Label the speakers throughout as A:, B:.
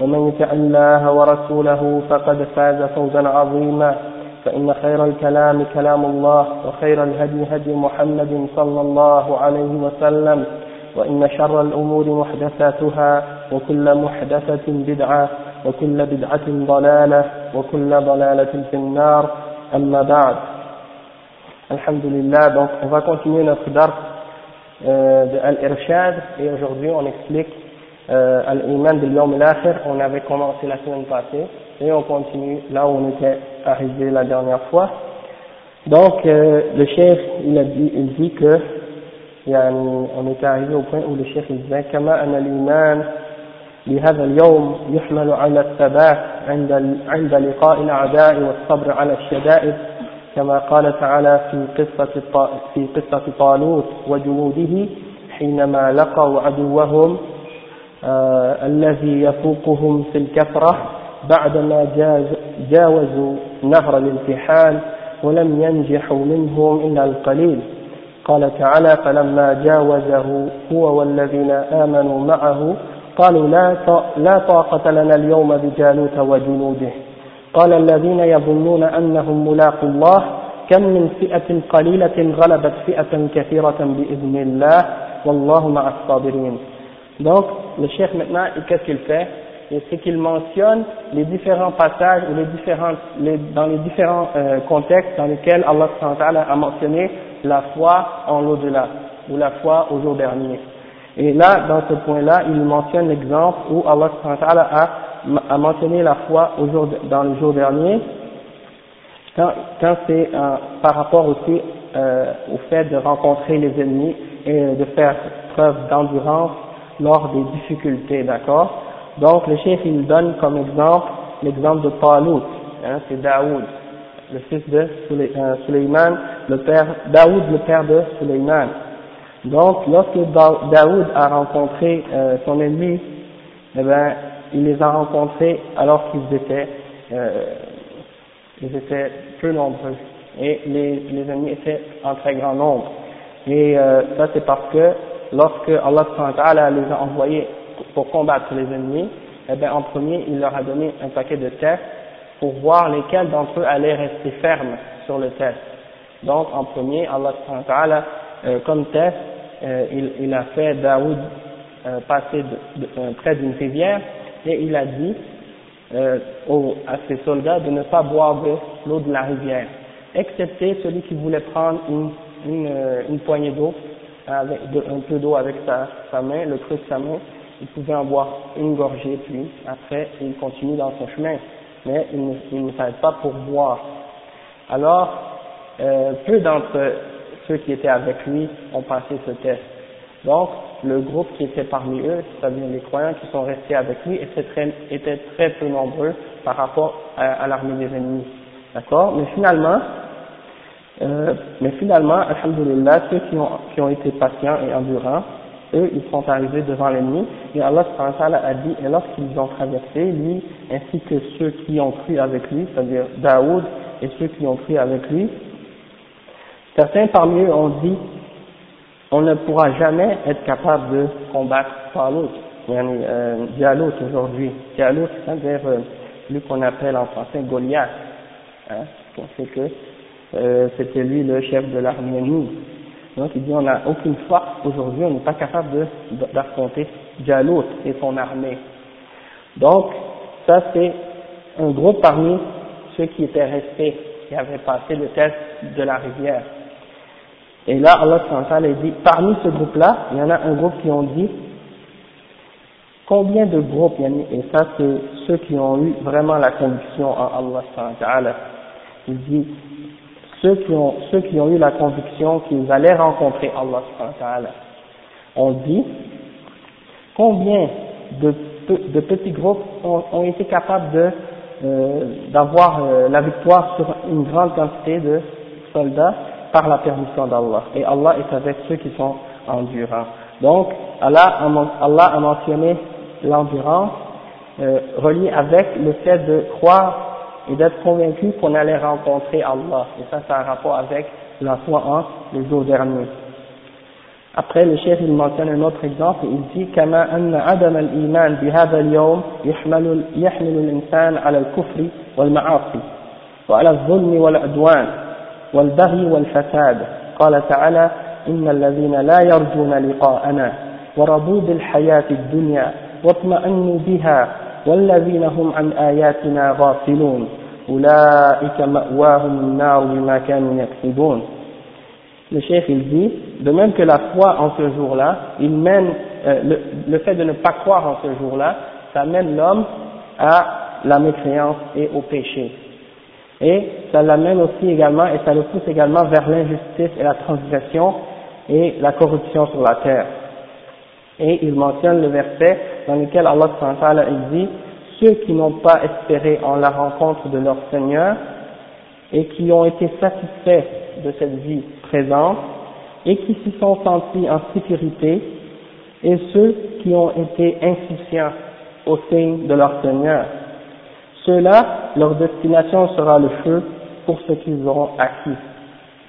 A: ومن يطع الله ورسوله فقد فاز فوزا عظيما. فإن خير الكلام كلام الله وخير الهدي هدي محمد صلى الله عليه وسلم وإن شر الأمور محدثاتها وكل محدثة بدعة وكل بدعة ضلالة وكل ضلالة في النار. أما بعد Alhamdulillah, donc on va continuer notre dars euh, de Al-Irshad. Et aujourd'hui on explique euh, Al-Iman de l'Yom al On avait commencé la semaine passée et on continue là où on était arrivé la dernière fois. Donc euh, le chef il, a dit, il dit que يعني on était arrivé au point où le chef il disait كما أن الإيمان لهذا اليوم يحمل على الثبات عند عند لقاء الأعداء والصبر على الشدائد كما قال تعالى في قصة في قصة طالوت وجنوده حينما لقوا عدوهم آه الذي يفوقهم في الكثرة بعدما جاوزوا نهر الامتحان ولم ينجحوا منهم إلا القليل. قال تعالى فلما جاوزه هو والذين آمنوا معه قالوا لا لا طاقة لنا اليوم بجالوت وجنوده. قال الذين يظنون أنهم ملاقوا الله كم من فئة قليلة غلبت فئة كثيرة بإذن الله والله مع الصابرين. Donc, le chef maintenant, qu'est-ce qu'il fait? C'est qu'il mentionne les différents passages ou les différents, les, dans les différents euh, contextes dans lesquels Allah a mentionné la foi en l'au-delà ou la foi au jour dernier. Et là, dans ce point-là, il mentionne l'exemple où Allah a a mentionné la foi au jour, dans le jour dernier, quand, quand c'est euh, par rapport aussi euh, au fait de rencontrer les ennemis et de faire preuve d'endurance lors des difficultés, d'accord? Donc le chef il donne comme exemple l'exemple de Talut, hein, c'est Daoud, le fils de Suleiman, le père, Daoud le père de Suleiman. Donc lorsque Daoud a rencontré euh, son ennemi, eh ben, il les a rencontrés alors qu'ils étaient, euh, ils étaient peu nombreux et les, les ennemis étaient en très grand nombre. Et euh, ça c'est parce que lorsque Allah les a envoyés pour combattre les ennemis, eh bien en premier il leur a donné un paquet de tests pour voir lesquels d'entre eux allaient rester fermes sur le test. Donc en premier, Allah euh, comme test, euh, il, il, a fait Daoud euh, passer de, de, euh, près d'une rivière et il a dit euh, aux, à ses soldats de ne pas boire de l'eau de la rivière, excepté celui qui voulait prendre une, une, euh, une poignée d'eau, un peu d'eau avec sa, main, le creux de sa main, il pouvait en boire une gorgée, puis après il continue dans son chemin, mais il ne, il s'arrête pas pour boire. Alors, euh, peu d'entre ceux qui étaient avec lui ont passé ce test. Donc, le groupe qui était parmi eux, c'est-à-dire les croyants qui sont restés avec lui, étaient très, peu nombreux par rapport à l'armée des ennemis. D'accord? Mais finalement, euh, mais finalement, alhamdulillah, ceux qui ont, qui ont été patients et endurants, eux, ils sont arrivés devant l'ennemi, et Allah a dit, et lorsqu'ils ont traversé, lui, ainsi que ceux qui ont cru avec lui, c'est-à-dire Daoud et ceux qui ont cru avec lui, certains parmi eux ont dit, on ne pourra jamais être capable de combattre Talut, yani, euh, Dialout aujourd'hui. Dialout, c'est-à-dire euh, lui qu'on appelle en français Goliath. Hein, sait que euh, c'était lui le chef de l'armée ennemie. Donc il dit on n'a aucune force aujourd'hui, on n'est pas capable d'affronter Dialout et son armée. Donc ça c'est un groupe parmi ceux qui étaient restés, qui avaient passé le test de la rivière. Et là, Allah a dit, parmi ce groupe-là, il y en a un groupe qui ont dit, combien de groupes, et ça c'est ceux qui ont eu vraiment la conviction en Allah il dit, ceux qui ont, ceux qui ont eu la conviction qu'ils allaient rencontrer Allah on dit, combien de, de petits groupes ont, été capables de euh, d'avoir euh, la victoire sur une grande quantité de soldats par la permission d'Allah. Et Allah est avec ceux qui sont endurants. Donc, Allah Allah a mentionné l'endurance euh, reliée avec le fait de croire et d'être convaincu qu'on allait rencontrer Allah. Et ça, ça a un rapport avec la foi en le jour dernier. Après, le chef il mentionne un autre exemple, il dit كما أن عدم الإيمان بهذا اليوم يحمل يحمل الإنسان على الكفر والمعاصي وعلى الظلم والعدوان والبغي والفساد قال تعالى إن الذين لا يرجون لقاءنا ورضوا بالحياة الدنيا واطمأنوا بها والذين هم عن آياتنا غافلون أولئك مأواهم النار بما كانوا يكسبون le chef il dit, de même que la foi en ce jour-là, il mène, euh, le, le, fait de ne pas croire en ce jour-là, ça mène l'homme à la mécréance et au péché. Et ça l'amène aussi également, et ça le pousse également vers l'injustice et la transgression et la corruption sur la terre. Et il mentionne le verset dans lequel Allah dit, ceux qui n'ont pas espéré en la rencontre de leur Seigneur et qui ont été satisfaits de cette vie présente et qui s'y sont sentis en sécurité, et ceux qui ont été insouciants au sein de leur Seigneur. Ceux-là, leur destination sera le feu pour ce qu'ils auront acquis.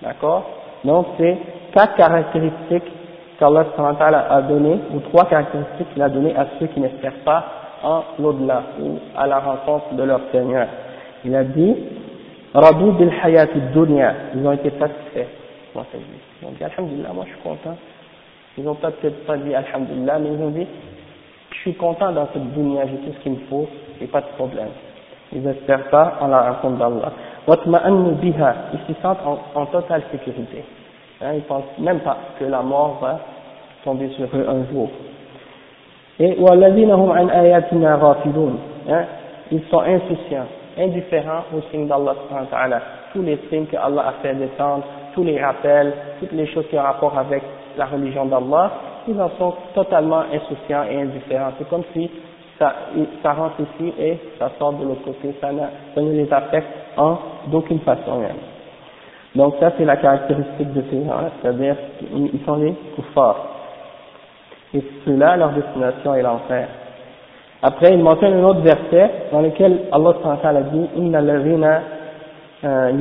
A: D'accord? Donc c'est quatre caractéristiques qu'Allah a données, ou trois caractéristiques qu'il a données à ceux qui n'espèrent pas en l'au-delà, ou à la rencontre de leur Seigneur. Il a dit, Rabou bil hayati dunya, ils ont été satisfaits dans cette vie. Ils ont dit Alhamdulillah, moi je suis content. Ils n'ont peut-être pas dit Alhamdulillah, mais ils ont dit je suis content dans cette dunya, j'ai tout ce qu'il me faut, et pas de problème. Ils n'espèrent pas en la rencontre d'Allah. Watma'annu biha, ils se sentent en, en totale sécurité. Hein, ils ne pensent même pas que la mort va tomber sur eux un jour. Et hein, ils sont insouciants, indifférents aux signes d'Allah tous les signes que Allah a fait descendre, tous les rappels, toutes les choses qui ont rapport avec la religion d'Allah, ils en sont totalement insouciants et indifférents. C'est comme si ça, ça rentre ici et ça sort de l'autre côté, ça, ça ne les affecte en d'aucune façon même. Donc ça c'est la caractéristique de ces gens c'est-à-dire qu'ils sont les forts. Et ceux-là, leur destination est l'enfer. Après, il mentionne un autre verset dans lequel Allah a dit « Inna euh,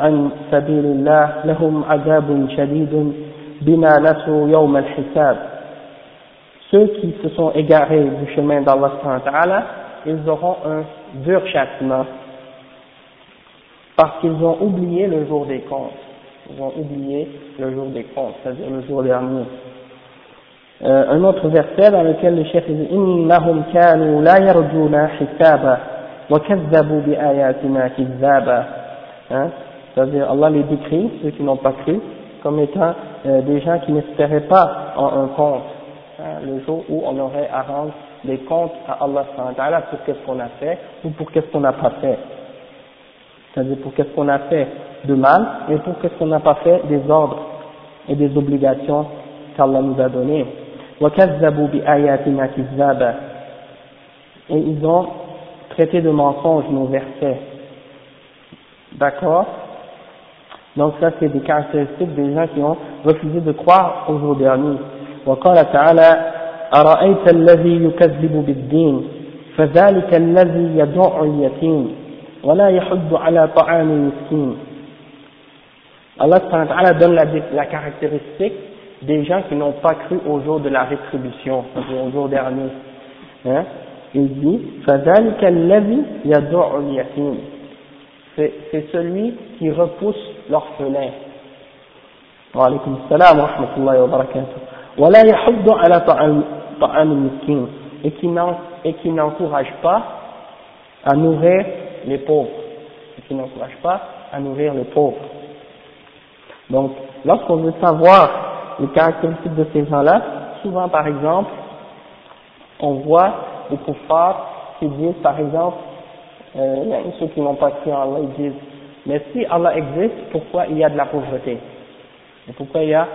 A: an lahum adabun shadidun bima nasu yawm al-hisab » Ceux qui se sont égarés du chemin d'Allah, ils auront un dur châtiment parce qu'ils ont oublié le jour des comptes. Ils ont oublié le jour des comptes, c'est-à-dire le jour dernier. Euh, un autre verset dans lequel le chef dit إنهم كانوا لا يرجون حسابا وكذبوا بآياتنا كذابا hein? c'est-à-dire Allah les décrit, ceux qui n'ont pas cru, comme étant euh, des gens qui n'espéraient pas en un compte, hein, le jour où on aurait à rendre des comptes à Allah pour qu'est-ce qu'on a fait ou pour qu'est-ce qu'on n'a pas fait. C'est-à-dire pour qu'est-ce qu'on a fait de mal et pour qu'est-ce qu'on n'a pas fait des ordres et des obligations qu'Allah nous a données. Et ils ont traité de mensonges nos versets. D'accord Donc ça c'est des caractéristiques des gens qui ont refusé de croire au jour dernier. وقال تعالى أرأيت الذي يكذب بالدين فذلك الذي يدع اليتيم ولا يحد على طعام المسكين Allah donne la, la caractéristique des gens qui n'ont pas cru au jour de la rétribution, au jour dernier. Hein? Il dit, c'est celui qui repousse l'orphelin. Wa alaykum salam wa rahmatullahi wa barakatuh. ولا يحض على طعام طعام المسكين et qui n'encourage pas à nourrir les pauvres, et qui n'encourage pas à nourrir les pauvres. Donc, lorsqu'on veut savoir les caractéristiques de ces gens-là, souvent par exemple, on voit les kuffars qui disent par exemple, euh, ceux qui n'ont pas cru en Allah, ils disent, mais si Allah existe, pourquoi il y a de la pauvreté? Et pourquoi il y a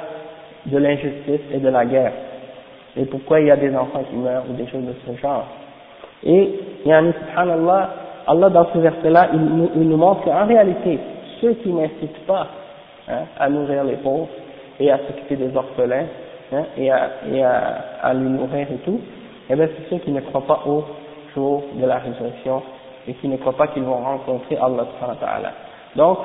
A: de l'injustice et de la guerre? Et pourquoi il y a des enfants qui meurent ou des choses de ce genre Et, yani, subhanallah, Allah dans ce verset-là, il, il, nous montre qu'en réalité, ceux qui n'incitent pas hein, à nourrir les pauvres et à s'occuper des orphelins hein, et, à, et à, à, les nourrir et tout, eh bien c'est ceux qui ne croient pas au jour de la résurrection et qui ne croient pas qu'ils vont rencontrer Allah ta'ala. Donc,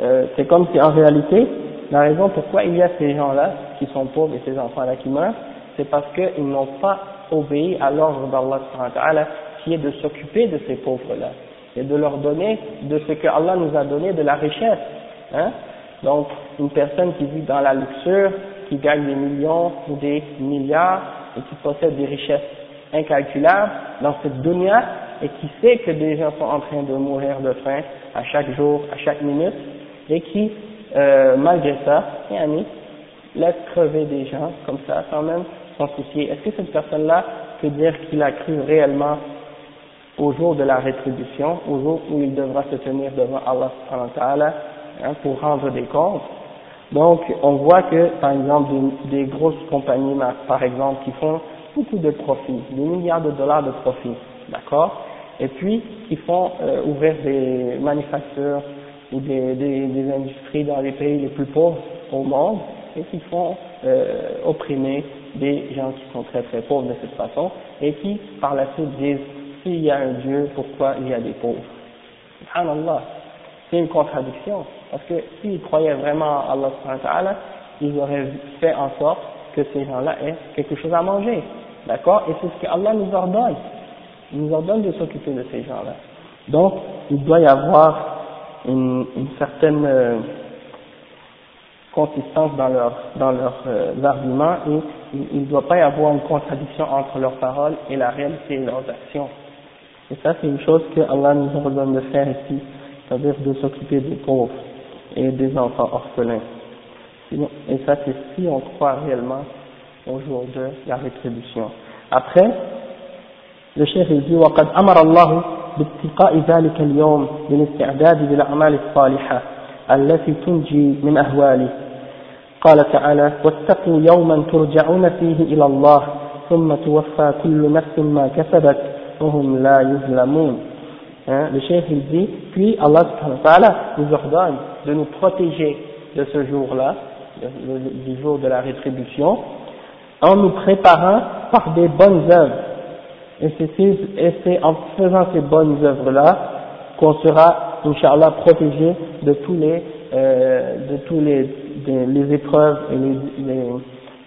A: euh, c'est comme si en réalité, la raison pourquoi il y a ces gens-là qui sont pauvres et ces enfants-là qui meurent, c'est parce qu'ils n'ont pas obéi à l'ordre d'Allah qui est de s'occuper de ces pauvres-là et de leur donner de ce que Allah nous a donné de la richesse. Hein. Donc, une personne qui vit dans la luxure, qui gagne des millions ou des milliards et qui possède des richesses incalculables dans cette dunya et qui sait que des gens sont en train de mourir de faim à chaque jour, à chaque minute et qui, euh, malgré ça, laisse crever des gens comme ça sans même s'en soucier. Est-ce que cette personne-là peut dire qu'il a cru réellement au jour de la rétribution, au jour où il devra se tenir devant Allah hein, pour rendre des comptes. Donc, on voit que, par exemple, des, des, grosses compagnies, par exemple, qui font beaucoup de profits, des milliards de dollars de profits, d'accord? Et puis, qui font euh, ouvrir des manufactures ou des, des, des, industries dans les pays les plus pauvres au monde et qui font euh, opprimer des gens qui sont très très pauvres de cette façon et qui, par la suite, disent s'il y a un Dieu, pourquoi il y a des pauvres? Subhanallah, c'est une contradiction. Parce que s'ils croyaient vraiment à Allah, ils auraient fait en sorte que ces gens-là aient quelque chose à manger. D'accord? Et c'est ce que Allah nous ordonne. Il nous ordonne de s'occuper de ces gens-là. Donc, il doit y avoir une, certaine euh, consistance dans leurs dans leurs euh, arguments et il ne doit pas y avoir une contradiction entre leurs paroles et la réalité de leurs actions. Et ça, c'est une chose que Allah nous ordonne de faire ici, c'est-à-dire de s'occuper des pauvres et des enfants orphelins. Et ça, c'est si on croit réellement au jour de la rétribution. Après, le chef il dit وقد أمر الله باتقاء ذلك اليوم بالاستعداد بالأعمال الصالحة التي تنجي من أهواله قال تعالى واتقوا يوما ترجعون فيه إلى الله ثم توفى كل نفس ما كسبت وهم لا يظلمون hein, le chef il dit puis Allah subhanahu wa ta'ala nous ordonne de nous protéger de ce jour-là, du jour de la rétribution, en nous préparant par des bonnes œuvres. Et c'est en faisant ces bonnes œuvres-là qu'on sera, Inch'Allah, protégé de tous les, euh, de tous les, les épreuves et les, les,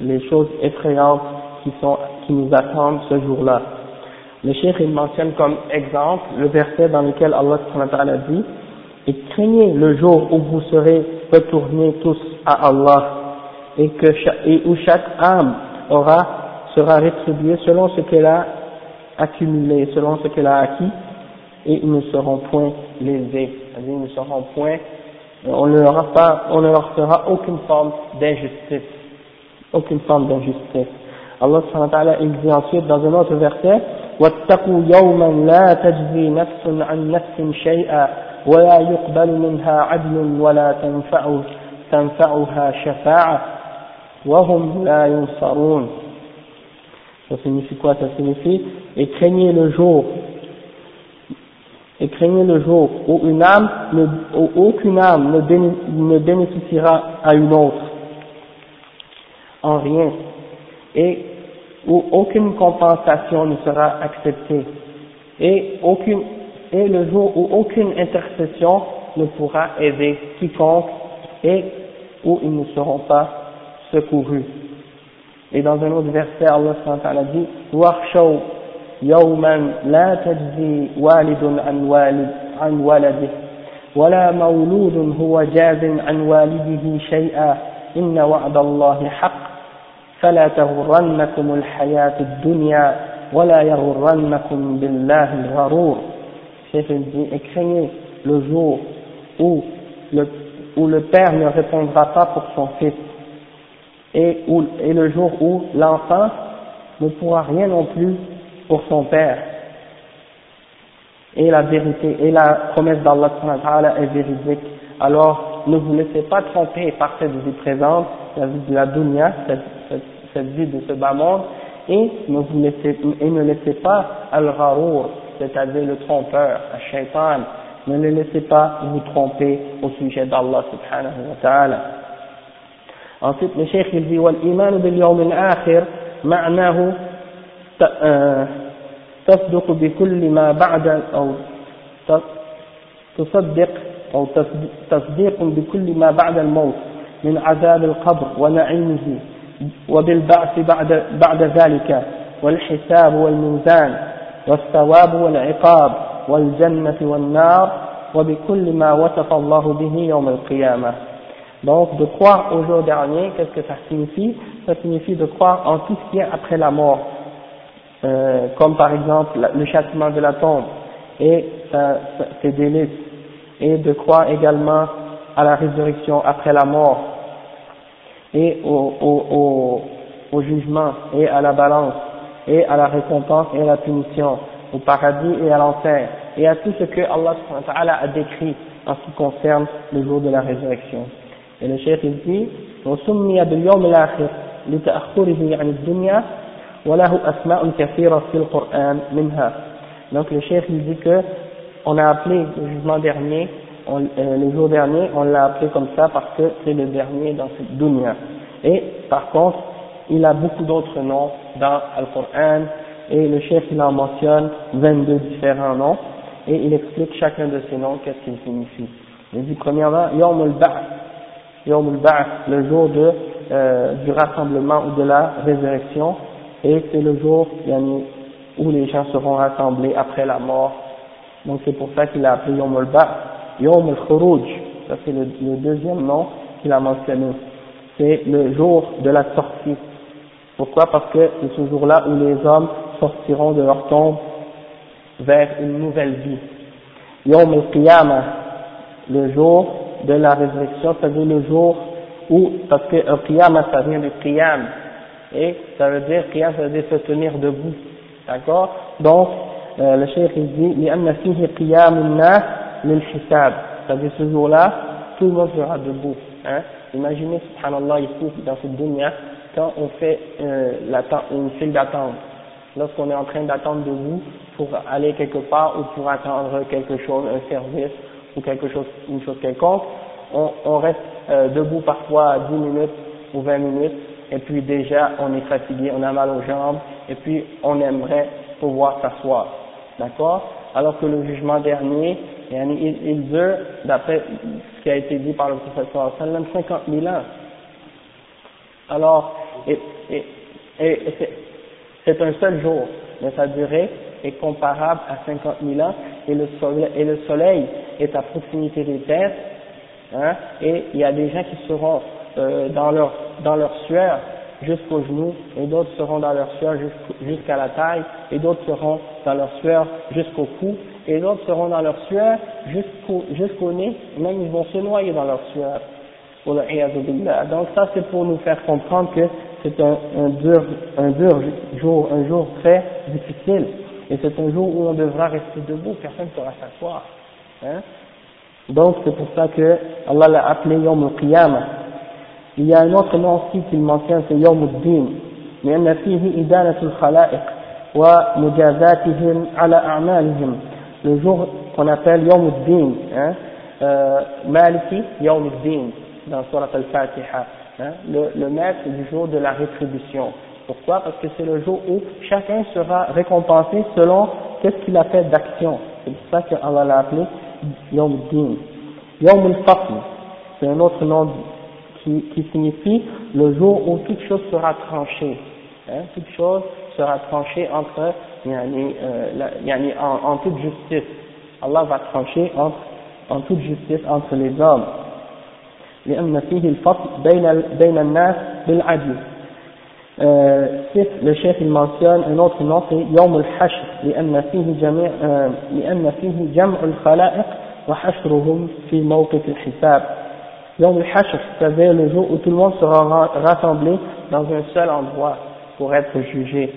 A: les, choses effrayantes qui sont, qui nous attendent ce jour-là. Le cheikh, il mentionne comme exemple le verset dans lequel Allah dit et craignez le jour où vous serez retournés tous à Allah et, où chaque âme aura, sera rétribuée selon ce qu'elle a accumulé, selon ce qu'elle a acquis, et ils ne seront point lésés, ils ne seront point, on ne leur, on ne leur fera aucune forme d'injustice, aucune forme d'injustice. Allah il dit ensuite dans un autre verset, واتقوا يوما لا تجزي نفس عن نفس شيئا ولا يقبل منها عدل ولا تنفع تنفعها شفاعة وهم لا ينصرون Ça signifie quoi Ça signifie et craignez le jour et craignez le jour où une âme ne, où aucune âme ne, ne bénéficiera à une autre en rien et où aucune compensation ne sera acceptée et aucune et le jour où aucune intercession ne pourra aider quiconque et où ils ne seront pas secourus. Et dans un autre verset, Allah a dit وَاخْشَوْا يَوْمًا لَا تَجْزِي وَالِدٌ عن والد عن ولده ولا مولود هو جاز عن والده شيئا إن وعد الله حق فلا تغرنكم الحياة الدنيا ولا يغرنكم بالله الغرور Cheikh dit, et craignez le jour où le, où le père ne répondra pas pour son fils, et, où, et le jour où l'enfant ne pourra rien non plus pour son père. Et la vérité, et la promesse d'Allah est véridique. Alors, ne vous laissez pas tromper par cette vie présente, la vie de la dunya, cette, vie de ce bas monde, et ne vous laissez, et ne laissez pas al-gharour, c'est-à-dire le trompeur, le shaitan, ne les laissez pas vous tromper au sujet d'Allah subhanahu wa ta'ala. Ensuite, le cheikh il dit, وَالْإِيمَانُ بِالْيَوْمِ الْآخِرِ معناه تصدق بكل ما بعد أو تصدق أو تصديق بكل ما بعد الموت من عذاب القبر ونعيمه وبالبعث بعد, بعد ذلك والحساب والميزان والثواب والعقاب والجنة والنار وبكل ما وصف الله به يوم القيامة Donc, de croire au jour dernier, qu'est-ce que ça signifie Ça signifie de croire en tout ce qui est après la mort, euh, comme par exemple le châtiment de la tombe et ses délices, et de croire également à la résurrection après la mort, et au, au, au, jugement, et à la balance, et à la récompense et à la punition, au paradis et à l'enfer, et à tout ce que Allah a décrit en ce qui concerne le jour de la résurrection. Et le chef il dit وسمي باليوم الآخر لتأخره عن الدنيا وله أسماء كثيرة في القرآن منها donc le chef il dit que on a appelé le jugement dernier on, euh, le jour dernier on l'a appelé comme ça parce que c'est le dernier dans cette dunya. Et par contre il a beaucoup d'autres noms dans le Coran et le chef il en mentionne 22 différents noms. Et il explique chacun de ces noms qu'est-ce qu'il signifie il dit premièrement Yom al-Ba'th. Le jour de, euh, du rassemblement ou de la résurrection, et c'est le jour où les gens seront rassemblés après la mort. Donc c'est pour ça qu'il a appelé Yom al-Ba'th. Yom al-Khuruj, ça c'est le, deuxième nom qu'il a mentionné. C'est le jour de la sortie. Pourquoi Parce que c'est ce jour-là où les hommes sortiront de leur tombe vers une nouvelle vie. Yom al-Qiyamah, le jour de la résurrection, c'est-à-dire le jour où, parce que un qiyam, ça vient du qiyam, et ça veut dire, qiyam, ça veut dire se tenir debout, d'accord Donc, euh, le cheikh il dit, لأن فيه قيام الناس l'hisab, c'est-à-dire ce jour-là, tout le monde sera debout. Hein. Imaginez, subhanallah, ici, dans cette dunya, quand on fait euh, une file d'attente, lorsqu'on est en train d'attendre debout pour aller quelque part ou pour attendre quelque chose, un service ou quelque chose, une chose quelconque, on, on reste euh, debout parfois 10 minutes ou 20 minutes, et puis déjà on est fatigué, on a mal aux jambes, et puis on aimerait pouvoir s'asseoir. D'accord? Alors que le jugement dernier, il, il dure, d'après ce qui a été dit par le professeur sallam, 50 000 ans. Alors, et, et, et c'est un seul jour, mais sa durée est comparable à 50 000 ans, et le soleil, et le soleil est à proximité des têtes, hein, et il y a des gens qui seront euh, dans leur dans leur sueur jusqu'aux genoux, et d'autres seront dans leur sueur jusqu'à la taille, et d'autres seront dans leur sueur jusqu'au cou, et d'autres seront dans leur sueur jusqu'au nez, même ils vont se noyer dans leur sueur. Donc ça c'est pour nous faire comprendre que c'est un, un, dur, un dur jour, un jour très difficile, et c'est un jour où on devra rester debout, personne ne pourra s'asseoir. Hein? Donc c'est pour ça que Allah l'a appelé Yom al-Qiyamah. Il y a un autre nom aussi qu'il mentionne, c'est Yom al-Din. لأن فيه إدانة الخلائق ومجازاتهم على أعمالهم le jour qu'on appelle Yom al-Din hein, euh, Maliki Yom al-Din dans Surat al-Fatiha hein, le, le maître du jour de la rétribution pourquoi Parce que c'est le jour où chacun sera récompensé selon qu'est-ce qu'il a fait d'action c'est pour ça qu'Allah l'a appelé Yom Din. Yom al-Fasl, c'est un autre nom qui, qui, signifie le jour où toute chose sera tranchée. Hein, toute chose sera tranchée entre, yani, euh, yani, en, en, toute justice. Allah va trancher entre, en toute justice entre les hommes. لأن فيه الفصل بين بين الناس بالعدل le chef il mentionne un autre nom c'est يوم الحشر لأن فيه جميع لأن فيه جمع الخلائق وحشرهم في موقف الحساب Yom al-Hashr, c'est-à-dire le jour où tout le monde sera rassemblé dans un seul endroit pour être jugé.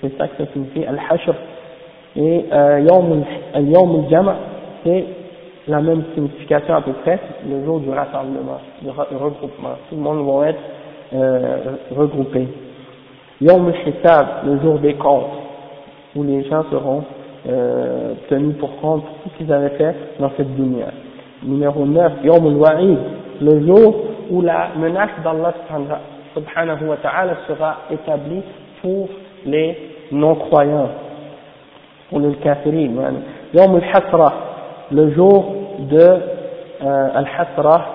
A: C'est ça que ça signifie al-Hashr. Et euh, Yom euh, al-Jam, c'est la même signification à peu près, le jour du rassemblement, du regroupement. Tout le monde va être euh, regroupé. Yom al-Hisab, le jour des comptes, où les gens seront euh, tenus pour compte tout ce qu'ils avaient fait dans cette dunya. Numéro 9, Yom al-Wa'id, le jour où la menace d'Allah subhanahu wa ta'ala sera établie pour les non-croyants, pour les kafirin. Yom al-Hasra, le jour de euh, al-Hasra,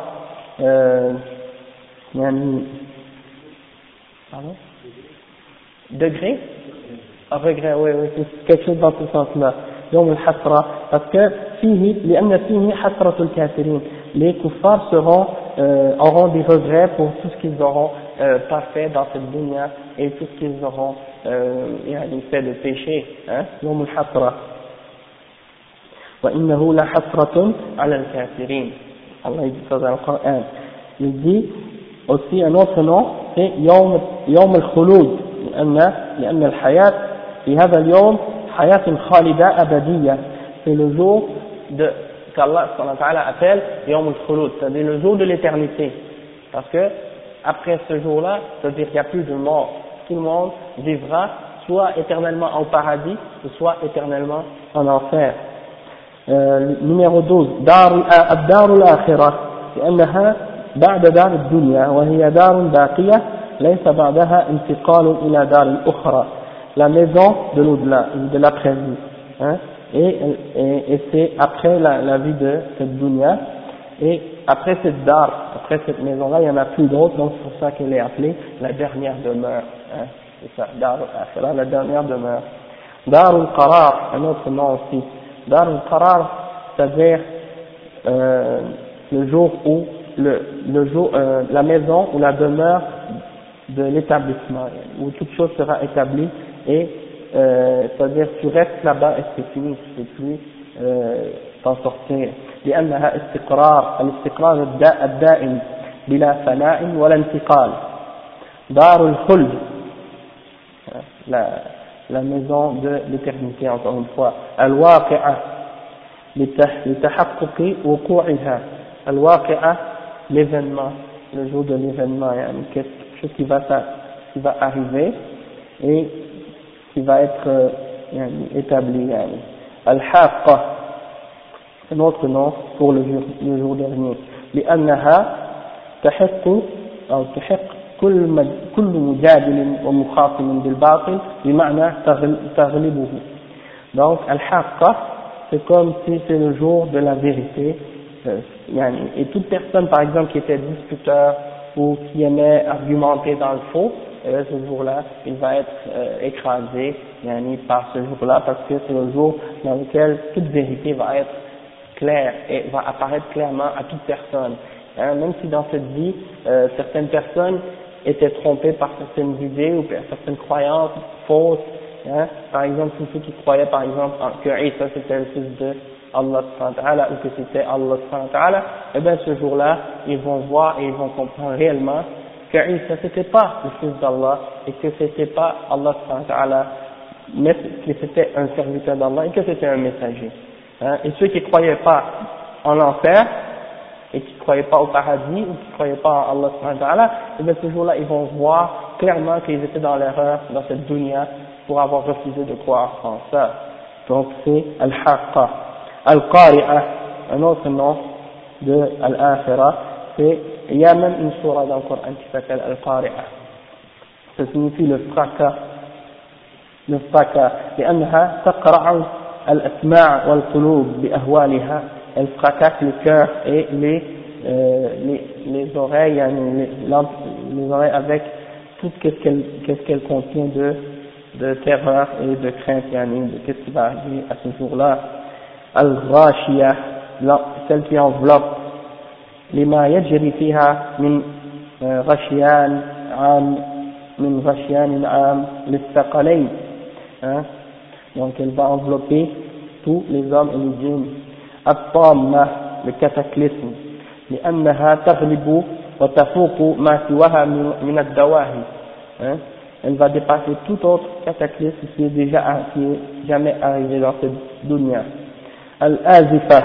A: euh, degré regret, oui, oui, c'est quelque chose dans ce sens-là. يوم الحسرة parce que فيه لأن فيه حسرة الكافرين les kuffars seront euh, auront des regrets pour tout ce qu'ils auront euh, pas fait dans cette dunya et tout ce qu'ils auront euh, fait de péché hein يوم الحسرة وإنه لحسرة على الكافرين Allah dit ça dans le Coran il dit aussi un autre nom c'est يوم يوم الخلود لأن لأن الحياة في هذا اليوم حياة خالدة أبدية c'est le jour de qu'Allah appelle Yom al-Khulud, c'est-à-dire le jour de l'éternité. Parce que après ce jour-là, c'est-à-dire qu'il n'y a plus de mort. Tout le monde vivra soit éternellement au paradis, soit éternellement en enfer. Euh, numéro 12 دار الدار الآخرة لأنها بعد دار الدنيا وهي دار باقية ليس بعدها انتقال إلى دار أخرى la maison de l'au-delà, de l'après-vie. Hein, Et, et, et c'est après la, la, vie de cette dunya. Et après cette dar, après cette maison-là, il n'y en a plus d'autres, donc c'est pour ça qu'elle est appelée la dernière demeure. Hein, c'est ça, dar al la dernière demeure. Dar al-Qarar, un autre nom aussi. Dar al-Qarar, c'est-à-dire euh, le jour où, le, le jour, euh, la maison ou la demeure de l'établissement, où toute chose sera établie et euh, c'est-à-dire tu restes là-bas et c'est fini, tu ne peux plus euh, t'en sortir. لأنها استقرار الاستقرار الدائم بلا فناء ولا انتقال دار الخلد la, la maison de l'éternité encore une fois الواقعة لتحقق وقوعها الواقعة l'événement le jour de l'événement يعني quelque chose qui va, qui va arriver et qui va être euh, établi. Al-Haqqa, un autre nom pour le jour, le jour dernier. لأنها تحق أو تحق كل كل مجادل ومخاصم بالباطل بمعنى تغلبه. Donc Al-Haqqa, c'est comme si c'est le jour de la vérité. Euh, et toute personne, par exemple, qui était disputeur ou qui aimait argumenter dans le faux, et là, ce jour-là, il va être euh, écrasé yani, par ce jour-là, parce que c'est le jour dans lequel toute vérité va être claire et va apparaître clairement à toute personne. Hein, même si dans cette vie, euh, certaines personnes étaient trompées par certaines idées ou par certaines croyances fausses, hein, par exemple tous ceux qui croyaient par exemple que Isa c'était le fils de Allah ou que c'était Allah et eh bien ce jour-là, ils vont voir et ils vont comprendre réellement que Isa c'était pas le fils d'Allah et que c'était pas Allah mais que c'était un serviteur d'Allah et que c'était un messager. Hein. Et ceux qui ne croyaient pas en l'enfer et qui ne croyaient pas au paradis ou qui ne croyaient pas en Allah et bien ce jour-là ils vont voir clairement qu'ils étaient dans l'erreur dans cette dunya pour avoir refusé de croire en ça. Donc c'est Al-Haqqa. Al-Qari'ah, un autre nom de Al-Akhirah, c'est il y a même une surah dans le Coran qui s'appelle Al-Qari'a. Ça signifie le fracas. Le fracas. لأنها تقرع الأسماع والقلوب بأهوالها. Elle fracasse le cœur et les, euh, les, les oreilles, les, les oreilles avec tout ce qu'elle qu qu contient de, de terreur et de crainte, yani, de qu'est-ce qui va arriver à ce jour-là. Al-Ghashiyah, celle qui enveloppe لما يجري فيها من غشيان عام من غشيان عام للثقلين donc elle va envelopper tous les hommes et les djinns الطامة cataclysme لأنها تغلب وتفوق ما سواها من الدواهي elle va dépasser tout autre cataclysme qui est déjà qui est jamais arrivé dans cette dunya al-azifa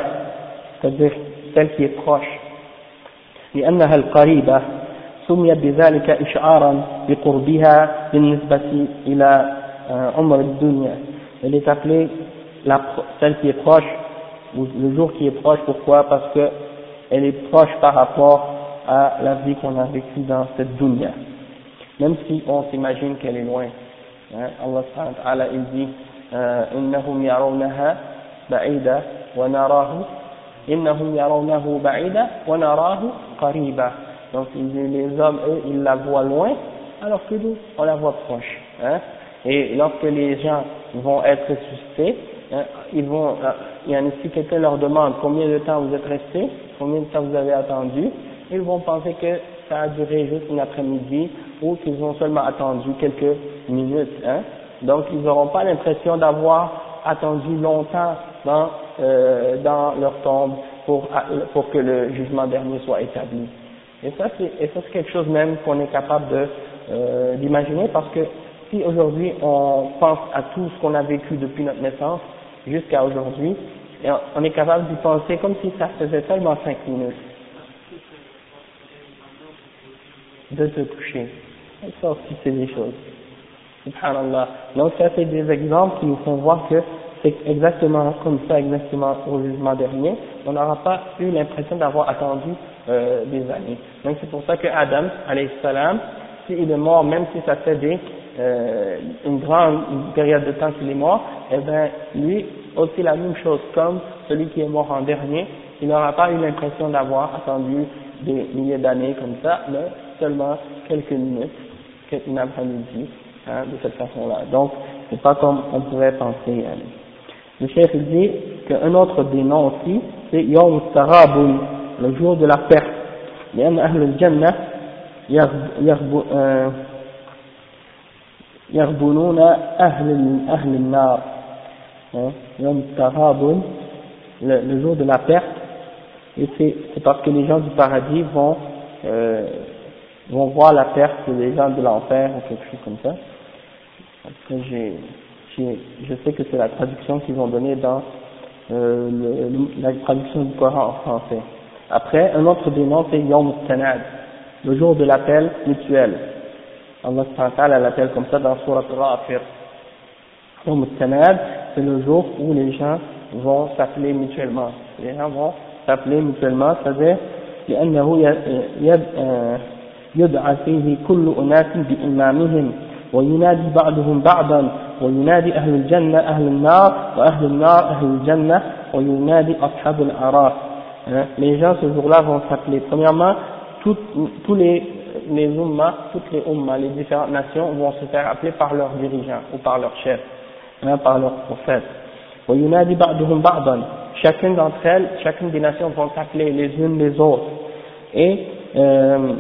A: c'est-à-dire celle qui est proche لأنها القريبة سميت بذلك إشعارا بقربها بالنسبة إلى عمر الدنيا elle est appelée la, celle qui est proche ou le jour qui est proche pourquoi parce que elle est proche par rapport à la vie qu'on a vécue dans cette dunya même si on s'imagine qu'elle est loin hein, Allah subhanahu wa il dit إنهم يرونها بعيدة Donc les hommes, eux, ils la voient loin, alors que nous, on la voit proche. Hein. Et lorsque les gens vont être ressuscités, hein, euh, il y en a si quelqu'un leur demande combien de temps vous êtes restés, combien de temps vous avez attendu, ils vont penser que ça a duré juste une après-midi ou qu'ils ont seulement attendu quelques minutes. Hein. Donc ils n'auront pas l'impression d'avoir attendu longtemps dans euh, dans leur tombe pour, pour que le jugement dernier soit établi. Et ça, c'est quelque chose même qu'on est capable euh, d'imaginer parce que si aujourd'hui on pense à tout ce qu'on a vécu depuis notre naissance jusqu'à aujourd'hui, on est capable d'y penser comme si ça faisait seulement cinq minutes de te coucher. Et ça aussi c'est des choses. Subhanallah. Donc ça c'est des exemples qui nous font voir que c'est exactement comme ça, exactement au jugement dernier, on n'aura pas eu l'impression d'avoir attendu euh, des années. Donc c'est pour ça que Adam, alayhi salam, s'il est mort, même si ça fait des, euh, une grande période de temps qu'il est mort, eh bien lui aussi la même chose, comme celui qui est mort en dernier, il n'aura pas eu l'impression d'avoir attendu des milliers d'années comme ça, mais seulement quelques minutes, quelques après-midi, hein, de cette façon-là. Donc, c'est pas comme on pourrait penser. Hein. Le chef dit qu'un autre des noms aussi, c'est Yom Sarabun, le jour de la perte. لأن أهل الجنة يغبنون أهل أهل النار يوم التغابن le, jour de la perte et c'est parce que les gens du paradis vont euh, vont voir la perte des gens de l'enfer ou quelque chose comme ça. Après j'ai je sais que c'est la traduction qu'ils ont donnée dans euh, le, la traduction du Coran en français. Après, un autre des noms, c'est Yom Tanad, le jour de l'appel mutuel. Allah l'appelle comme ça dans Surat Rafir. Yom Tanad, c'est le jour où les gens vont s'appeler mutuellement. Les gens vont s'appeler mutuellement, c'est-à-dire لأنه يدعى فيه كل أناس بإمامهم وينادي بعضهم بعضا وينادي أهل الجنة أهل النار وأهل النار أهل الجنة وينادي أصحاب الأعراف les gens ce jour-là vont s'appeler premièrement tous les les ummas, toutes les ummas, les différentes nations vont se faire appeler par leurs dirigeants ou par leurs chefs, hein, par leurs prophètes. وينادي بعضهم بعضا chacune d'entre elles, chacune des nations vont s'appeler les unes les autres. Et euh,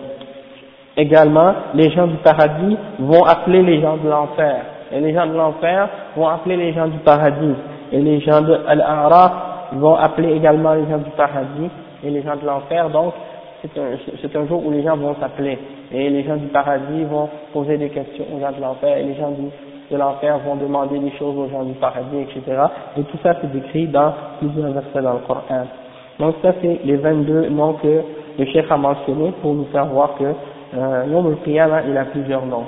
A: également, les gens du paradis vont appeler les gens de l'enfer et les gens de l'enfer vont appeler les gens du paradis, et les gens de l'Araf vont appeler également les gens du paradis et les gens de l'enfer, donc c'est un, un jour où les gens vont s'appeler, et les gens du paradis vont poser des questions aux gens de l'enfer, et les gens de l'enfer vont demander des choses aux gens du paradis, etc. Et tout ça c'est décrit dans plusieurs versets dans le Coran. Donc ça c'est les 22 noms que le chef a mentionnés pour nous faire voir que euh, Yom al il a plusieurs noms.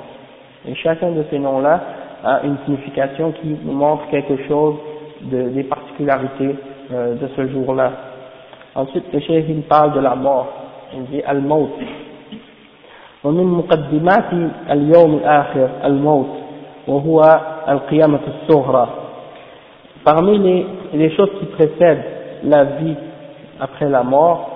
A: Et chacun de ces noms-là a une signification qui nous montre quelque chose de, des particularités euh, de ce jour-là. Ensuite, le chef il parle de la mort. Il dit Al-Maut. ومن مقدمات اليوم الآخر الموت وهو القيامة الصغرى parmi les, les choses qui précèdent la vie après la mort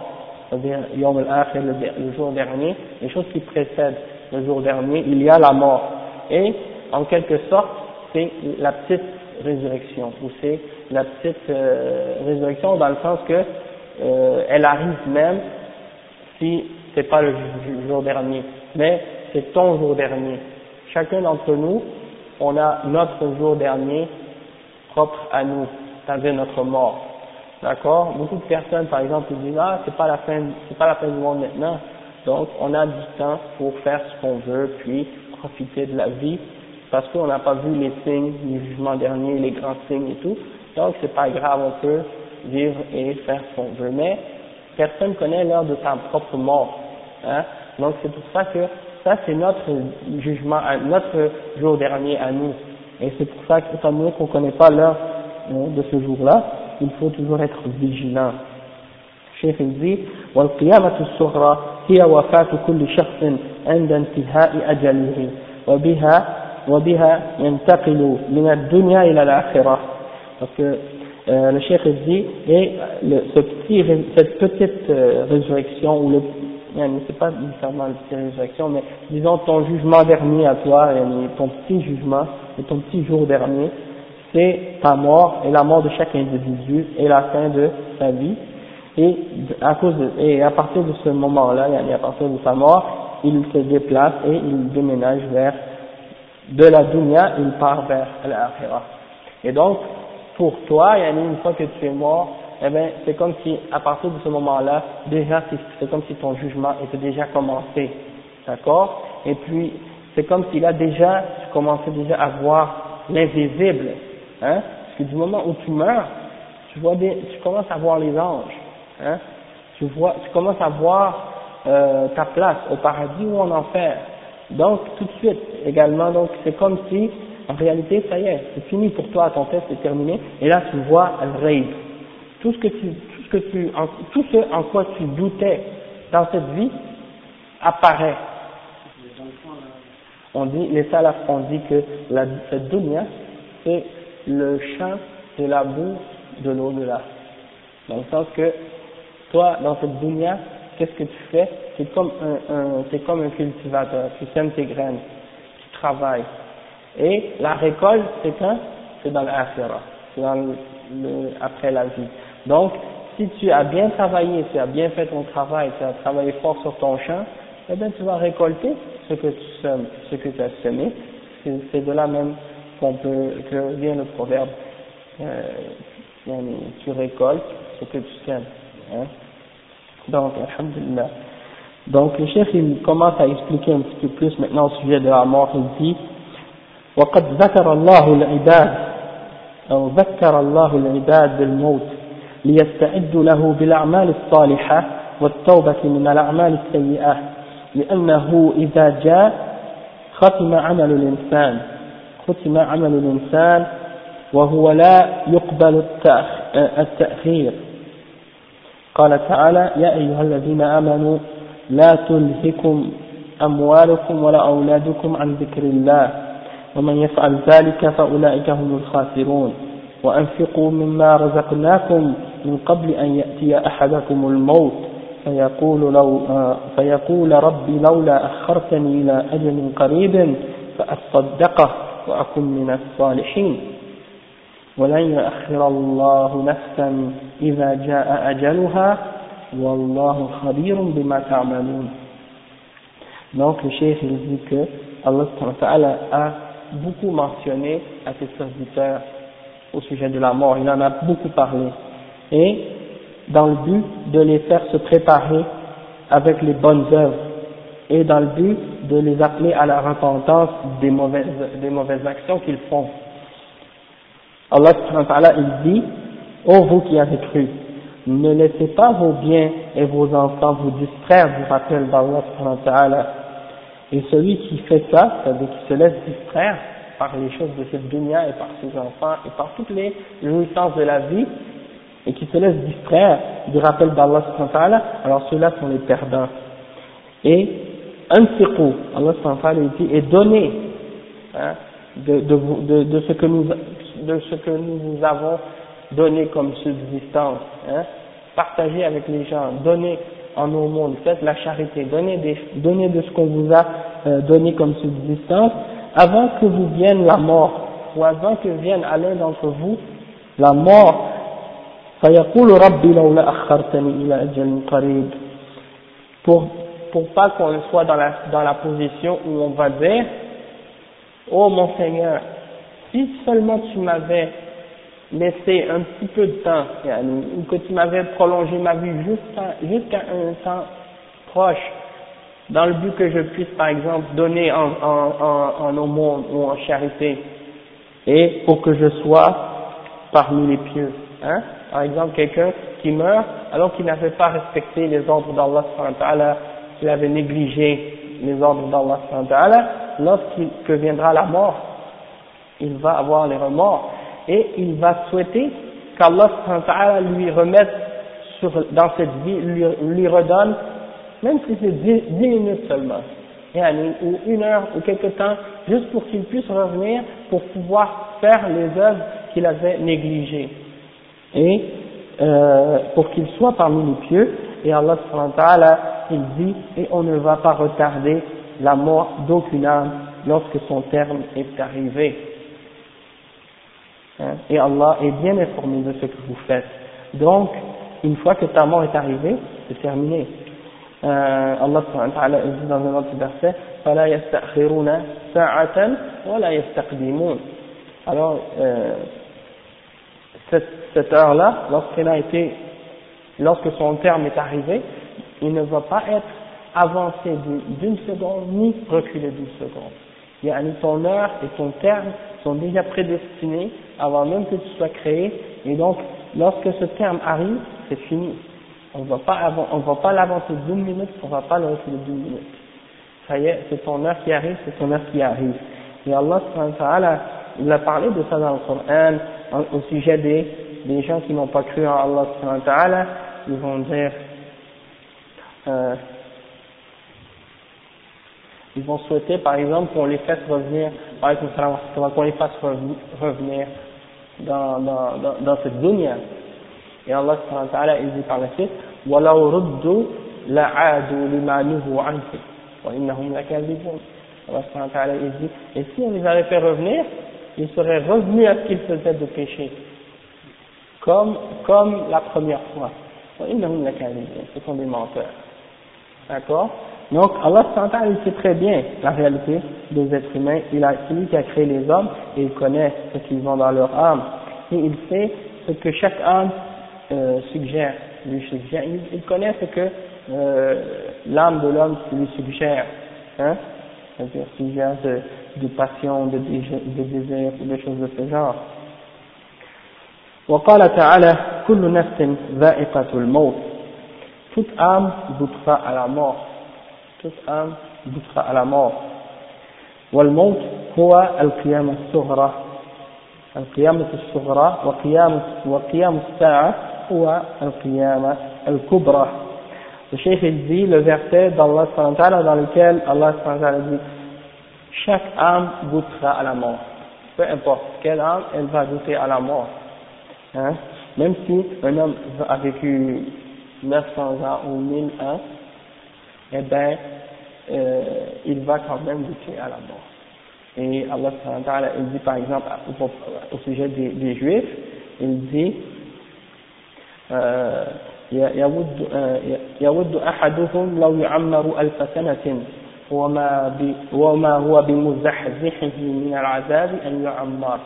A: c'est-à-dire Yom al-Akhir, le jour dernier les choses qui précèdent le jour dernier il y a la mort et en quelque sorte, c'est la petite résurrection, ou c'est la petite euh, résurrection dans le sens que euh, elle arrive même si c'est pas le jour dernier, mais c'est ton jour dernier. chacun d'entre nous, on a notre jour dernier propre à nous, c'est-à-dire notre mort. D'accord? Beaucoup de personnes, par exemple, disent ah c'est pas la fin, c'est pas la fin du monde maintenant. Donc on a du temps pour faire ce qu'on veut, puis profiter de la vie, parce qu'on n'a pas vu les signes du jugement dernier, les grands signes et tout. Donc c'est pas grave, on peut vivre et faire ce qu'on veut. Mais personne connaît l'heure de sa propre mort. Hein Donc c'est pour ça que ça c'est notre jugement, notre jour dernier à nous. Et c'est pour ça qu'étant donné qu'on ne connaît pas l'heure euh, de ce jour-là, il faut toujours être vigilant. الشيخ dit والقيامة الصغرى هي وفاة كل شخص عند انتهاء أجله وبها وبها ينتقل من الدنيا إلى الآخرة parce que euh, le cheikh dit et le, ce petit, cette petite euh, résurrection ou le c'est pas nécessairement la résurrection mais disons ton jugement dernier à toi ton petit jugement et ton petit jour dernier c'est ta mort et la mort de chaque individu et la fin de sa vie et à cause de, et à partir de ce moment-là, à partir de sa mort, il se déplace et il déménage vers de la dunya, il part vers l'akhirah. Et donc, pour toi, une fois que tu es mort, eh bien, c'est comme si, à partir de ce moment-là, déjà, c'est comme si ton jugement était déjà commencé. D'accord? Et puis, c'est comme s'il a déjà, tu commençais déjà à voir l'invisible. Hein? Parce que du moment où tu meurs, tu vois des, tu commences à voir les anges. Hein? Tu vois, tu commences à voir euh, ta place au paradis ou en enfer. Donc tout de suite également, donc c'est comme si en réalité ça y est, c'est fini pour toi, ton test est terminé, et là tu vois rêve. Tout ce que tu, tout ce que tu, en, tout ce en quoi tu doutais dans cette vie apparaît. On dit, les salafs ont dit que la, cette dunya, c'est le champ de la boue de l'au-delà. Dans le sens que toi, dans cette dunya, qu'est-ce que tu fais? C'est comme un, c'est comme un cultivateur, tu sèmes tes graines, tu travailles. Et la récolte, c'est quand? C'est dans l'akhirah, c'est dans le, après la vie. Donc, si tu as bien travaillé, tu as bien fait ton travail, tu as travaillé fort sur ton champ, eh bien tu vas récolter ce que tu sèmes, ce que tu as semé. C'est de là même qu'on peut, que vient le proverbe, euh, tu récoltes ce que tu sèmes. Hein. Donc, alhamdulillah. Donc, le chef, il commence à expliquer un petit peu plus maintenant au sujet de la mort. Il dit, وقد ذكر الله العباد أو ذكر الله العباد بالموت ليستعدوا له بالأعمال الصالحة والتوبة من الأعمال السيئة لأنه إذا جاء ختم عمل الإنسان ختم عمل الإنسان وهو لا يقبل التأخير قال تعالى يا أيها الذين آمنوا لا تلهكم أموالكم ولا أولادكم عن ذكر الله ومن يفعل ذلك فأولئك هم الخاسرون. وأنفقوا مما رزقناكم من قبل أن يأتي أحدكم الموت. فيقول, لو فيقول ربي لولا أخرتني إلى أجل قريب فأصدقه وأكن من الصالحين. ولن يؤخر الله نفسا إذا جاء أجلها والله خبير بما تعملون Donc le cheikh il dit que Allah a beaucoup mentionné à ses serviteurs au sujet de la mort, il en a beaucoup parlé. Et dans le but de les faire se préparer avec les bonnes œuvres et dans le but de les appeler à la repentance des mauvaises, des mauvaises actions qu'ils font. Allah il dit, ô vous qui avez cru, ne laissez pas vos biens et vos enfants vous distraire du rappel d'Allah et celui qui fait ça, c'est-à-dire qui se laisse distraire par les choses de cette dunya et par ses enfants et par toutes les jouissances de la vie et qui se laisse distraire du rappel d'Allah alors ceux-là sont les perdants. Et anfiqu, Allah dit, et donnez hein, de, de, de, ce que nous de ce que nous vous avons donné comme subsistance. Hein. Partagez avec les gens, donnez en au monde, faites la charité, donnez, des, donnez de ce qu'on vous a euh, donné comme subsistance avant que vous vienne la mort, ou avant que vienne à l'un d'entre vous la mort. pour pour pas qu'on soit dans la dans la position où on va dire Oh mon Seigneur, si seulement tu m'avais laissé un petit peu de temps, ou que tu m'avais prolongé ma vie jusqu'à un temps proche, dans le but que je puisse par exemple donner en, en, en, ou en charité, et pour que je sois parmi les pieux. Hein? Par exemple, quelqu'un qui meurt alors qu'il n'avait pas respecté les ordres d'Allah, qu'il avait négligé les ordres d'Allah, lorsqu'il que viendra la mort, il va avoir les remords et il va souhaiter qu'Allah lui remette sur, dans cette vie, lui, lui redonne, même si c'est dix, minutes seulement, ou une heure ou quelque temps, juste pour qu'il puisse revenir pour pouvoir faire les œuvres qu'il avait négligées. Et euh, pour qu'il soit parmi les pieux, et Allah il dit, et on ne va pas retarder la mort d'aucune âme lorsque son terme est arrivé. Hein? Et Allah est bien informé de ce que vous faites. Donc, une fois que ta mort est arrivée, c'est terminé. Euh, Allah dit dans un autre verset, فَلَا يَسْتَأْخِرُونَ سَاعَةً وَلَا يَسْتَقْدِمُونَ Alors, euh, cette, cette heure-là, lorsqu'elle a été, lorsque son terme est arrivé, il ne va pas être avancé d'une seconde ni reculé d'une seconde. Il y a ton heure et ton terme sont déjà prédestinés avant même que tu sois créé, et donc lorsque ce terme arrive, c'est fini. On ne va pas on va pas l'avancer d'une minute, on ne va pas le reculer d'une minute. Ça y est, c'est ton heure qui arrive, c'est ton heure qui arrive. Et Allah il a parlé de ça dans le Coran, au sujet des, des gens qui n'ont pas cru en Allah ils vont dire, euh, ils vont souhaiter par exemple qu'on les fasse revenir, qu'on les fasse revenir dans, dans, dans, dans cette dunya. Et Allah il dit par la suite, وَلَوْ رُدُّوا لَعَادُوا لِمَا نُهُوا عَنْهُ وَإِنَّهُمْ لَكَاذِبُونَ Allah il dit, et si on les avait fait revenir, ils seraient revenus à ce qu'ils faisaient de péché, comme, comme la première fois. وَإِنَّهُمْ لَكَاذِبُونَ Ce sont des menteurs. D'accord Donc Allah il sait très bien la réalité des êtres humains. Il a, c'est lui qui a créé les hommes et il connaît ce qu'ils ont dans leur âme. Et il sait ce que chaque âme euh, suggère, lui suggère. Il, connaît ce que euh, l'âme de l'homme lui suggère. Hein C'est-à-dire suggère de, de passion, de, de désir, ou des choses de ce genre. وقال تعالى كل نفس ذائقة الموت toute âme goûtera à la mort toute âme goûtera à la mort والموت هو القيامة الصغرى القيامة الصغرى وقيام وقيام الساعة هو القيامة الكبرى Le Cheikh il dit le verset d'Allah dans lequel Allah dit chaque âme goûtera à la mort. Peu importe quelle âme, elle va goûter à la mort. Hein? Même si un homme a vécu 900 ans ou 1000 ans, eh bien, euh, il va quand même goûter à la mort. Et Allah il dit par exemple au, sujet des, des, Juifs, il dit يود يود أحدهم لو يعمر ألف سنة وما وما هو بمزحزحه من العذاب أن يعمر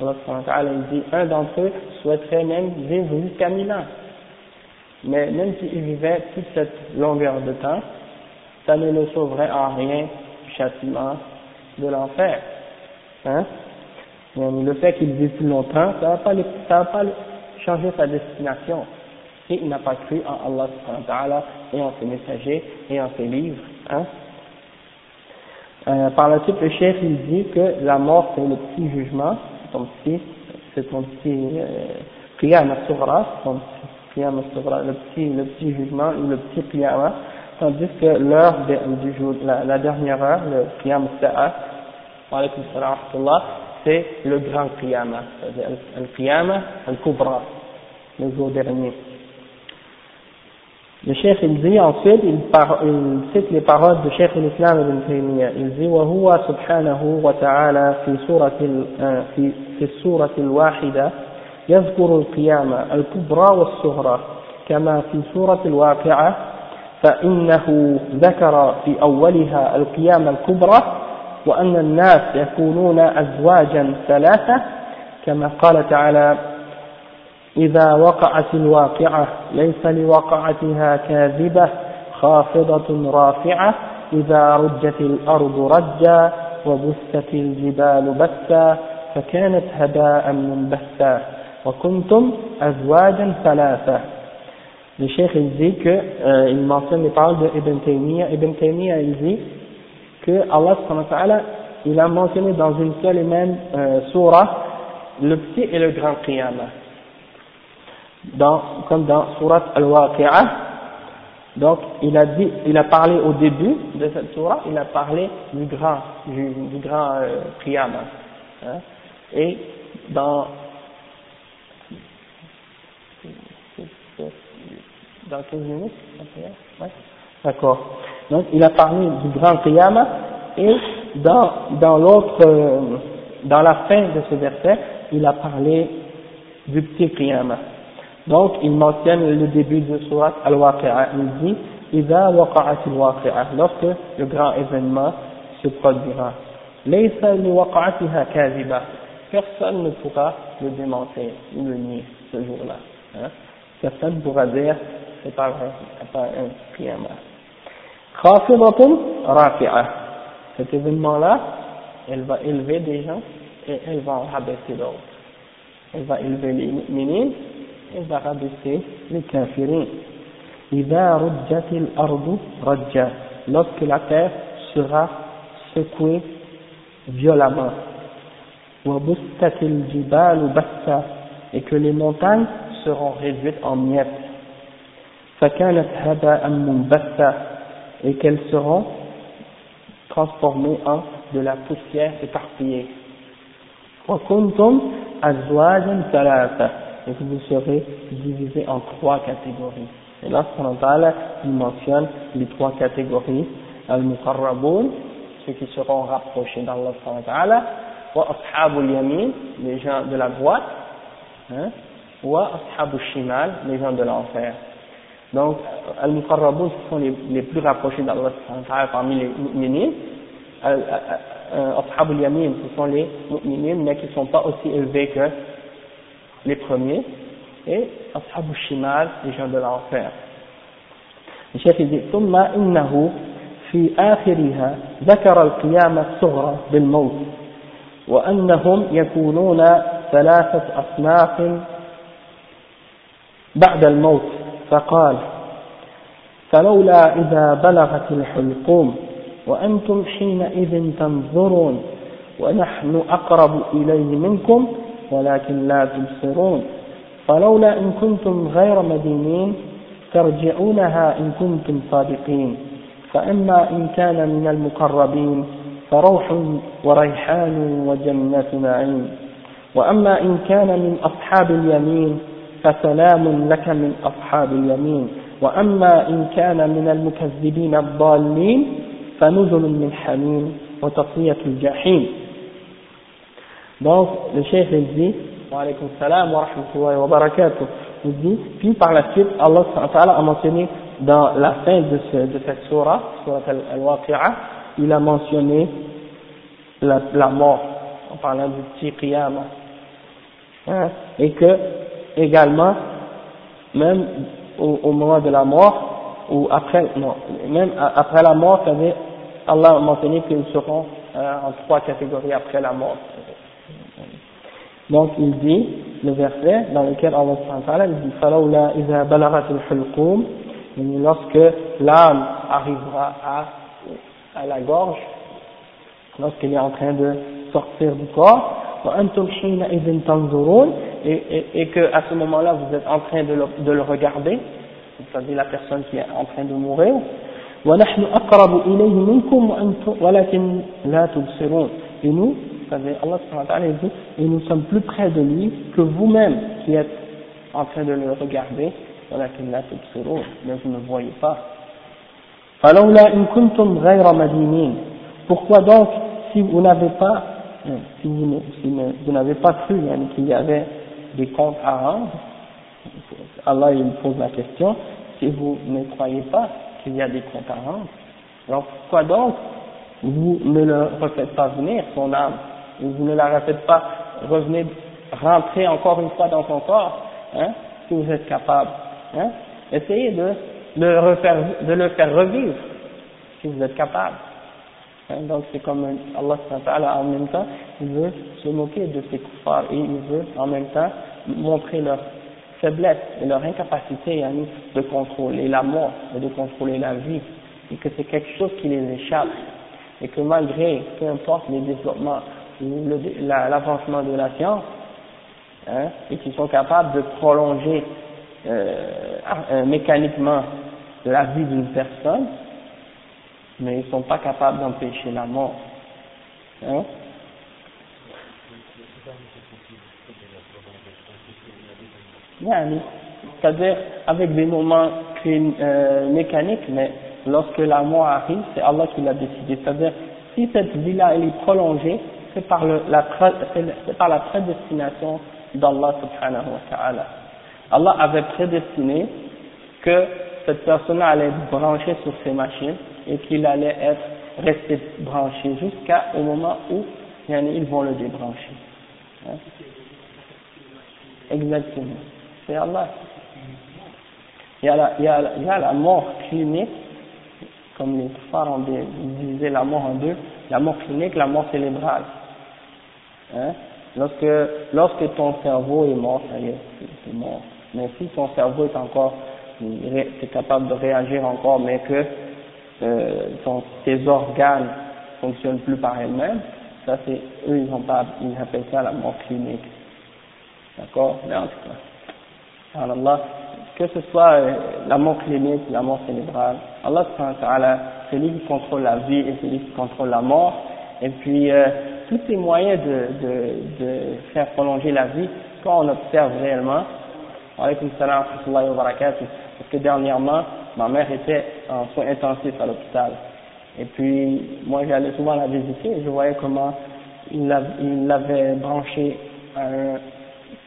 A: Allah il dit un d'entre eux souhaiterait même vivre jusqu'à mille ans mais même s'il vivait toute cette longueur de temps, ça ne le sauverait en rien du châtiment de l'enfer. Hein? Le fait qu'il vive plus longtemps, ça ne va pas, va pas changer sa destination. Et il n'a pas cru en Allah et en ses messagers et en ses livres. Hein? Euh, par la suite, le chef dit que la mort c'est le petit jugement, c'est ton petit, c'est ton petit euh, le petit, le petit jugement ou le petit qiyamah, tandis que l'heure du jour, la, la, dernière heure, le qiyam sa'a, c'est le grand qiyamah, c'est-à-dire le qiyamah al-kubra, le jour dernier. Le chef il dit ensuite, il, par, il cite les paroles du chef l'Islam ibn Taymiyyah. Il dit وهو سبحانه وتعالى في سورة في في السورة الواحدة يذكر القيامة الكبرى والصغرى كما في سورة الواقعة فإنه ذكر في أولها القيامة الكبرى وأن الناس يكونون أزواجا ثلاثة كما قال تعالى إذا وقعت الواقعة ليس لوقعتها كاذبة خافضة رافعة إذا رجت الأرض رجا وبست الجبال بثا فكانت هباء منبثا. وكنتم أزواجا ثلاثة. Le cheikh il dit que, euh, il mentionne les paroles de Ibn Taymiyyah. Ibn Taymiyyah il dit que Allah il a mentionné dans une seule et même euh, surah le petit et le grand qiyamah. Dans, comme dans surat al-Waqi'ah, donc il a dit, il a parlé au début de cette surah, il a parlé du grand, du, grand euh, qiyamah. Hein, et dans dans 15 minutes ouais. D'accord. Donc il a parlé du grand qiyamah et dans, dans l'autre, euh, dans la fin de ce verset, il a parlé du petit qiyamah. Donc il mentionne le début de surat al-waqi'a. Il dit إذا وقعت الواقعة lorsque le grand événement se produira. ليس لوقعتها كاذبة personne ne pourra le démentir ou le nier ce jour-là. Hein? Personne ne pourra dire c'est pas vrai, c'est pas un qiyamah. خافضة رافعة cet événement-là, elle va élever des gens et elle va rabaisser d'autres. Elle va élever les mu'minines, elle va rabaisser les kafirin. إذا رجت الأرض رجا lorsque la terre sera secouée violemment وبست الجبال بسا et que les montagnes seront réduites en miettes فكانت هباء منبثا et qu'elles seront transformées en de la poussière éparpillée وكنتم أزواجا ثلاثة et que vous serez divisés en trois catégories et là il mentionne les trois catégories al-muqarrabun ceux qui seront rapprochés d'Allah wa ashabul yamin les gens de la droite hein, wa ashabul shimal les gens de l'enfer donc al-muqarrabun ce sont les, les plus rapprochés d'Allah parmi les mu'minin ashabul yamin ce sont les mu'minin mais qui ne sont pas aussi élevés que les premiers et ashabul shimal les gens de l'enfer le chef dit ثم إنه في آخرها ذكر القيامة الصغرى بالموت وأنهم يكونون ثلاثة أصناف بعد الموت فقال فلولا إذا بلغت الحلقوم وأنتم حينئذ تنظرون ونحن أقرب إليه منكم ولكن لا تبصرون فلولا إن كنتم غير مدينين ترجعونها إن كنتم صادقين فأما إن كان من المقربين فروح وريحان وجنة نعيم وأما إن كان من أصحاب اليمين فسلام لك من أصحاب اليمين وأما إن كان من المكذبين الضالين فنزل من حميم وتصفية الجحيم Donc, le chef il dit, wa alaykum salam wa rahmatullahi wa barakatuh, il dit, puis par la suite, Allah a mentionné dans la fin de, ce, de cette surah, surah al-Waqi'ah, il a mentionné la, la, mort, en parlant du petit qiyamah. Hein, et que, également, même au, au, moment de la mort, ou après, non, même après la mort, Allah a mentionné qu'ils seront euh, en trois catégories après la mort. Donc il dit, le verset dans lequel Allah dit, فَلَوْلَا إِذَا بَلَغَتِ الْحُلْقُومِ lorsque l'âme arrivera à, à la gorge, lorsqu'il est en train de sortir du corps, et, et, et que à ce moment-là vous êtes en train de le, de le regarder, c'est-à-dire la personne qui est en train de mourir, et nous, c'est-à-dire Allah dit, et nous sommes plus près de lui que vous-même qui êtes en train de le regarder, mais vous ne voyez pas. Pourquoi donc, si vous n'avez pas, si vous, si vous n'avez pas cru qu'il y avait des comptes à rendre, Allah il pose la question, si vous ne croyez pas qu'il y a des comptes à rendre, alors pourquoi donc vous ne le refaites pas venir, son âme, vous ne la refaites pas revenez, rentrer encore une fois dans son corps, hein, si vous êtes capable. Hein, essayez de, le refaire, de le faire revivre, si vous êtes capable. Hein, donc c'est comme Allah en même temps, il veut se moquer de ces kuffars et il veut en même temps montrer leur faiblesse et leur incapacité nous de contrôler la mort et de contrôler la vie. Et que c'est quelque chose qui les échappe. Et que malgré, peu importe les développements ou l'avancement de la science, hein, et qui sont capables de prolonger euh, euh, mécaniquement la vie d'une personne, mais ils ne sont pas capables d'empêcher la mort. Hein? C'est-à-dire avec des moments euh, mécaniques, mais lorsque la mort arrive, c'est Allah qui l'a décidé. C'est-à-dire, si cette vie-là est prolongée, c'est par, la, prédestination d'Allah subhanahu wa ta'ala. Allah avait prédestiné que cette personne allait être branchée sur ses machines et qu'il allait être resté branché jusqu'au moment où ils vont le débrancher. Hein? Exactement. C'est Allah. Il y, a la, il, y a, la mort clinique, comme les ont divisé la mort en deux, la mort clinique, la mort cérébrale. Hein? Lorsque, lorsque ton cerveau est mort, ça y est, c'est mort. Mais si ton cerveau est encore, est capable de réagir encore, mais que euh, ton, tes organes fonctionnent plus par elles-mêmes, ça c'est, eux ils appellent ça la mort clinique. D'accord? Mais en tout cas, Allah, que ce soit euh, la mort clinique, la mort cérébrale, Allah c'est lui qui contrôle la vie et c'est lui qui contrôle la mort, et puis euh, tous ces moyens de, faire prolonger la vie, quand on observe réellement, salam parce que dernièrement, ma mère était en soins intensifs à l'hôpital. Et puis, moi j'allais souvent la visiter et je voyais comment il l'avait branché à un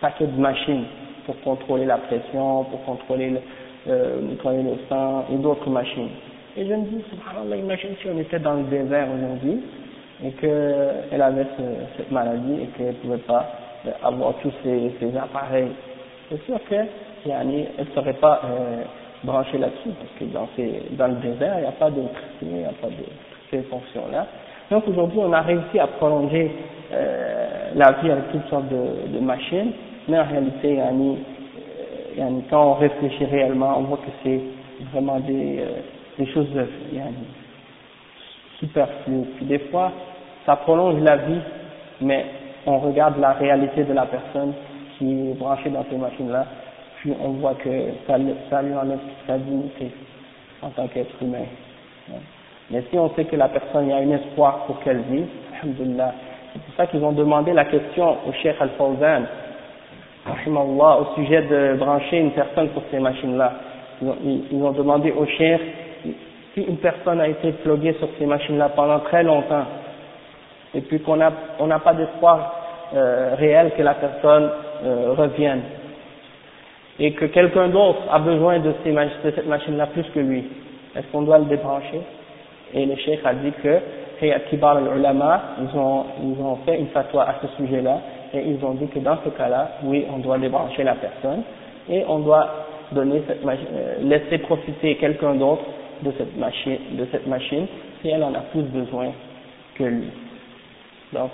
A: paquet de machines pour contrôler la pression, pour contrôler le, euh, nettoyer sang et d'autres machines. Et je me dis, subhanallah, imagine si on était dans le désert aujourd'hui, et qu'elle avait ce, cette maladie et qu'elle ne pouvait pas avoir tous ces, appareils. C'est sûr que yani, elle ne serait pas euh, branchée là-dessus parce que dans, ces, dans le désert, il n'y a pas d'électricité, il n'y a pas de ces fonctions-là. Donc aujourd'hui, on a réussi à prolonger euh, la vie avec toutes sortes de, de machines, mais en réalité, yani, euh, yani, quand on réfléchit réellement, on voit que c'est vraiment des, euh, des choses superflues. Puis des fois, ça prolonge la vie, mais on regarde la réalité de la personne qui est branchée dans ces machines-là, puis on voit que ça, ça lui enlève sa dignité en tant qu'être humain. Mais si on sait que la personne, y a un espoir pour qu'elle vive, alhamdulillah, c'est pour ça qu'ils ont demandé la question au Cheikh Al-Fawzan, au sujet de brancher une personne pour ces machines-là. Ils, ont demandé au Cheikh si une personne a été pluguée sur ces machines-là pendant très longtemps, et puis qu'on n'a on n'a pas d'espoir euh, réel que la personne euh, revienne, et que quelqu'un d'autre a besoin de, cette machine-là plus que lui, est-ce qu'on doit le débrancher? Et le cheikh a dit que Kibar al-Ulama, ils ont, ils ont fait une fatwa à ce sujet-là, et ils ont dit que dans ce cas-là, oui, on doit débrancher la personne, et on doit donner cette machine, euh, laisser profiter quelqu'un d'autre de cette machine, de cette machine, si elle en a plus besoin que lui. Donc,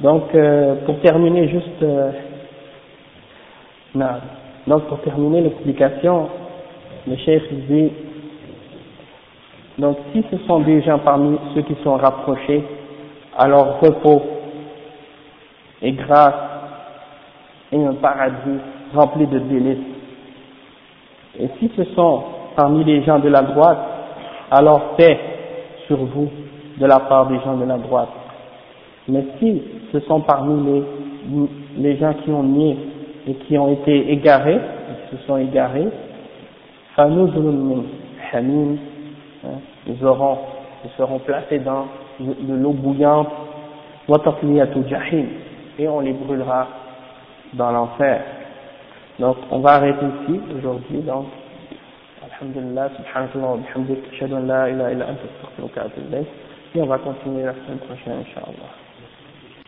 A: Donc, euh, pour terminer juste, euh, donc pour terminer l'explication, le chef dit, donc si ce sont des gens parmi ceux qui sont rapprochés, alors repos et grâce et un paradis rempli de délices. Et si ce sont parmi les gens de la droite, alors paix sur vous de la part des gens de la droite. Mais si ce sont parmi les, les gens qui ont nié et qui ont été égarés, qui se sont égarés, ils auront, ils seront placés dans de l'eau bouillante, jahim, et on les brûlera dans l'enfer. Donc, on va arrêter ici aujourd'hui, donc, alhamdulillah, subhanahu wa bihamdik, la Et on va continuer la semaine prochaine, Inch'Allah.